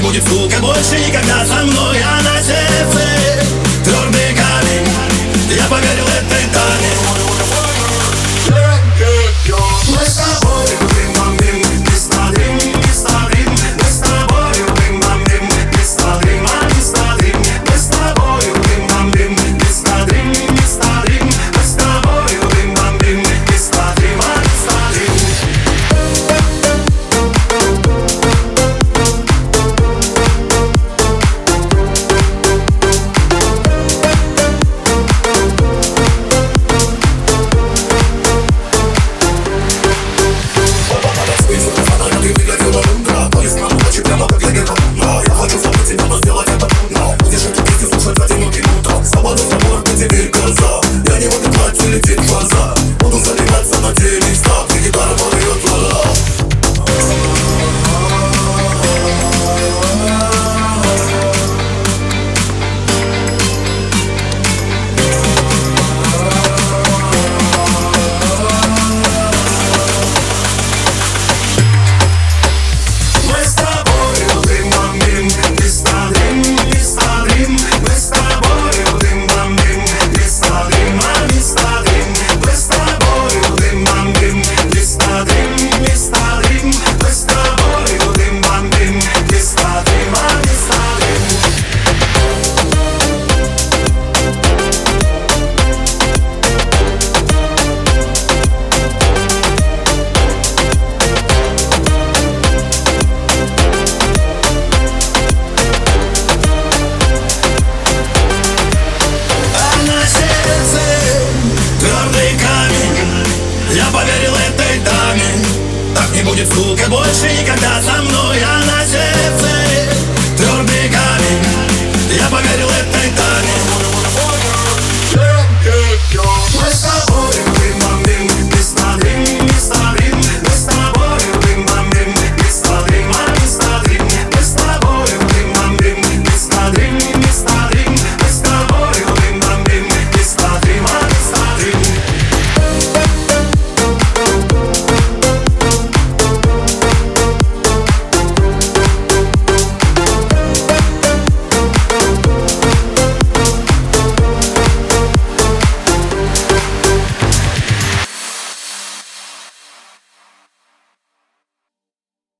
не будет звука больше никогда со мной, а на сердце твердый камень. Я поверил этой Скука больше никогда со мной, а на сердце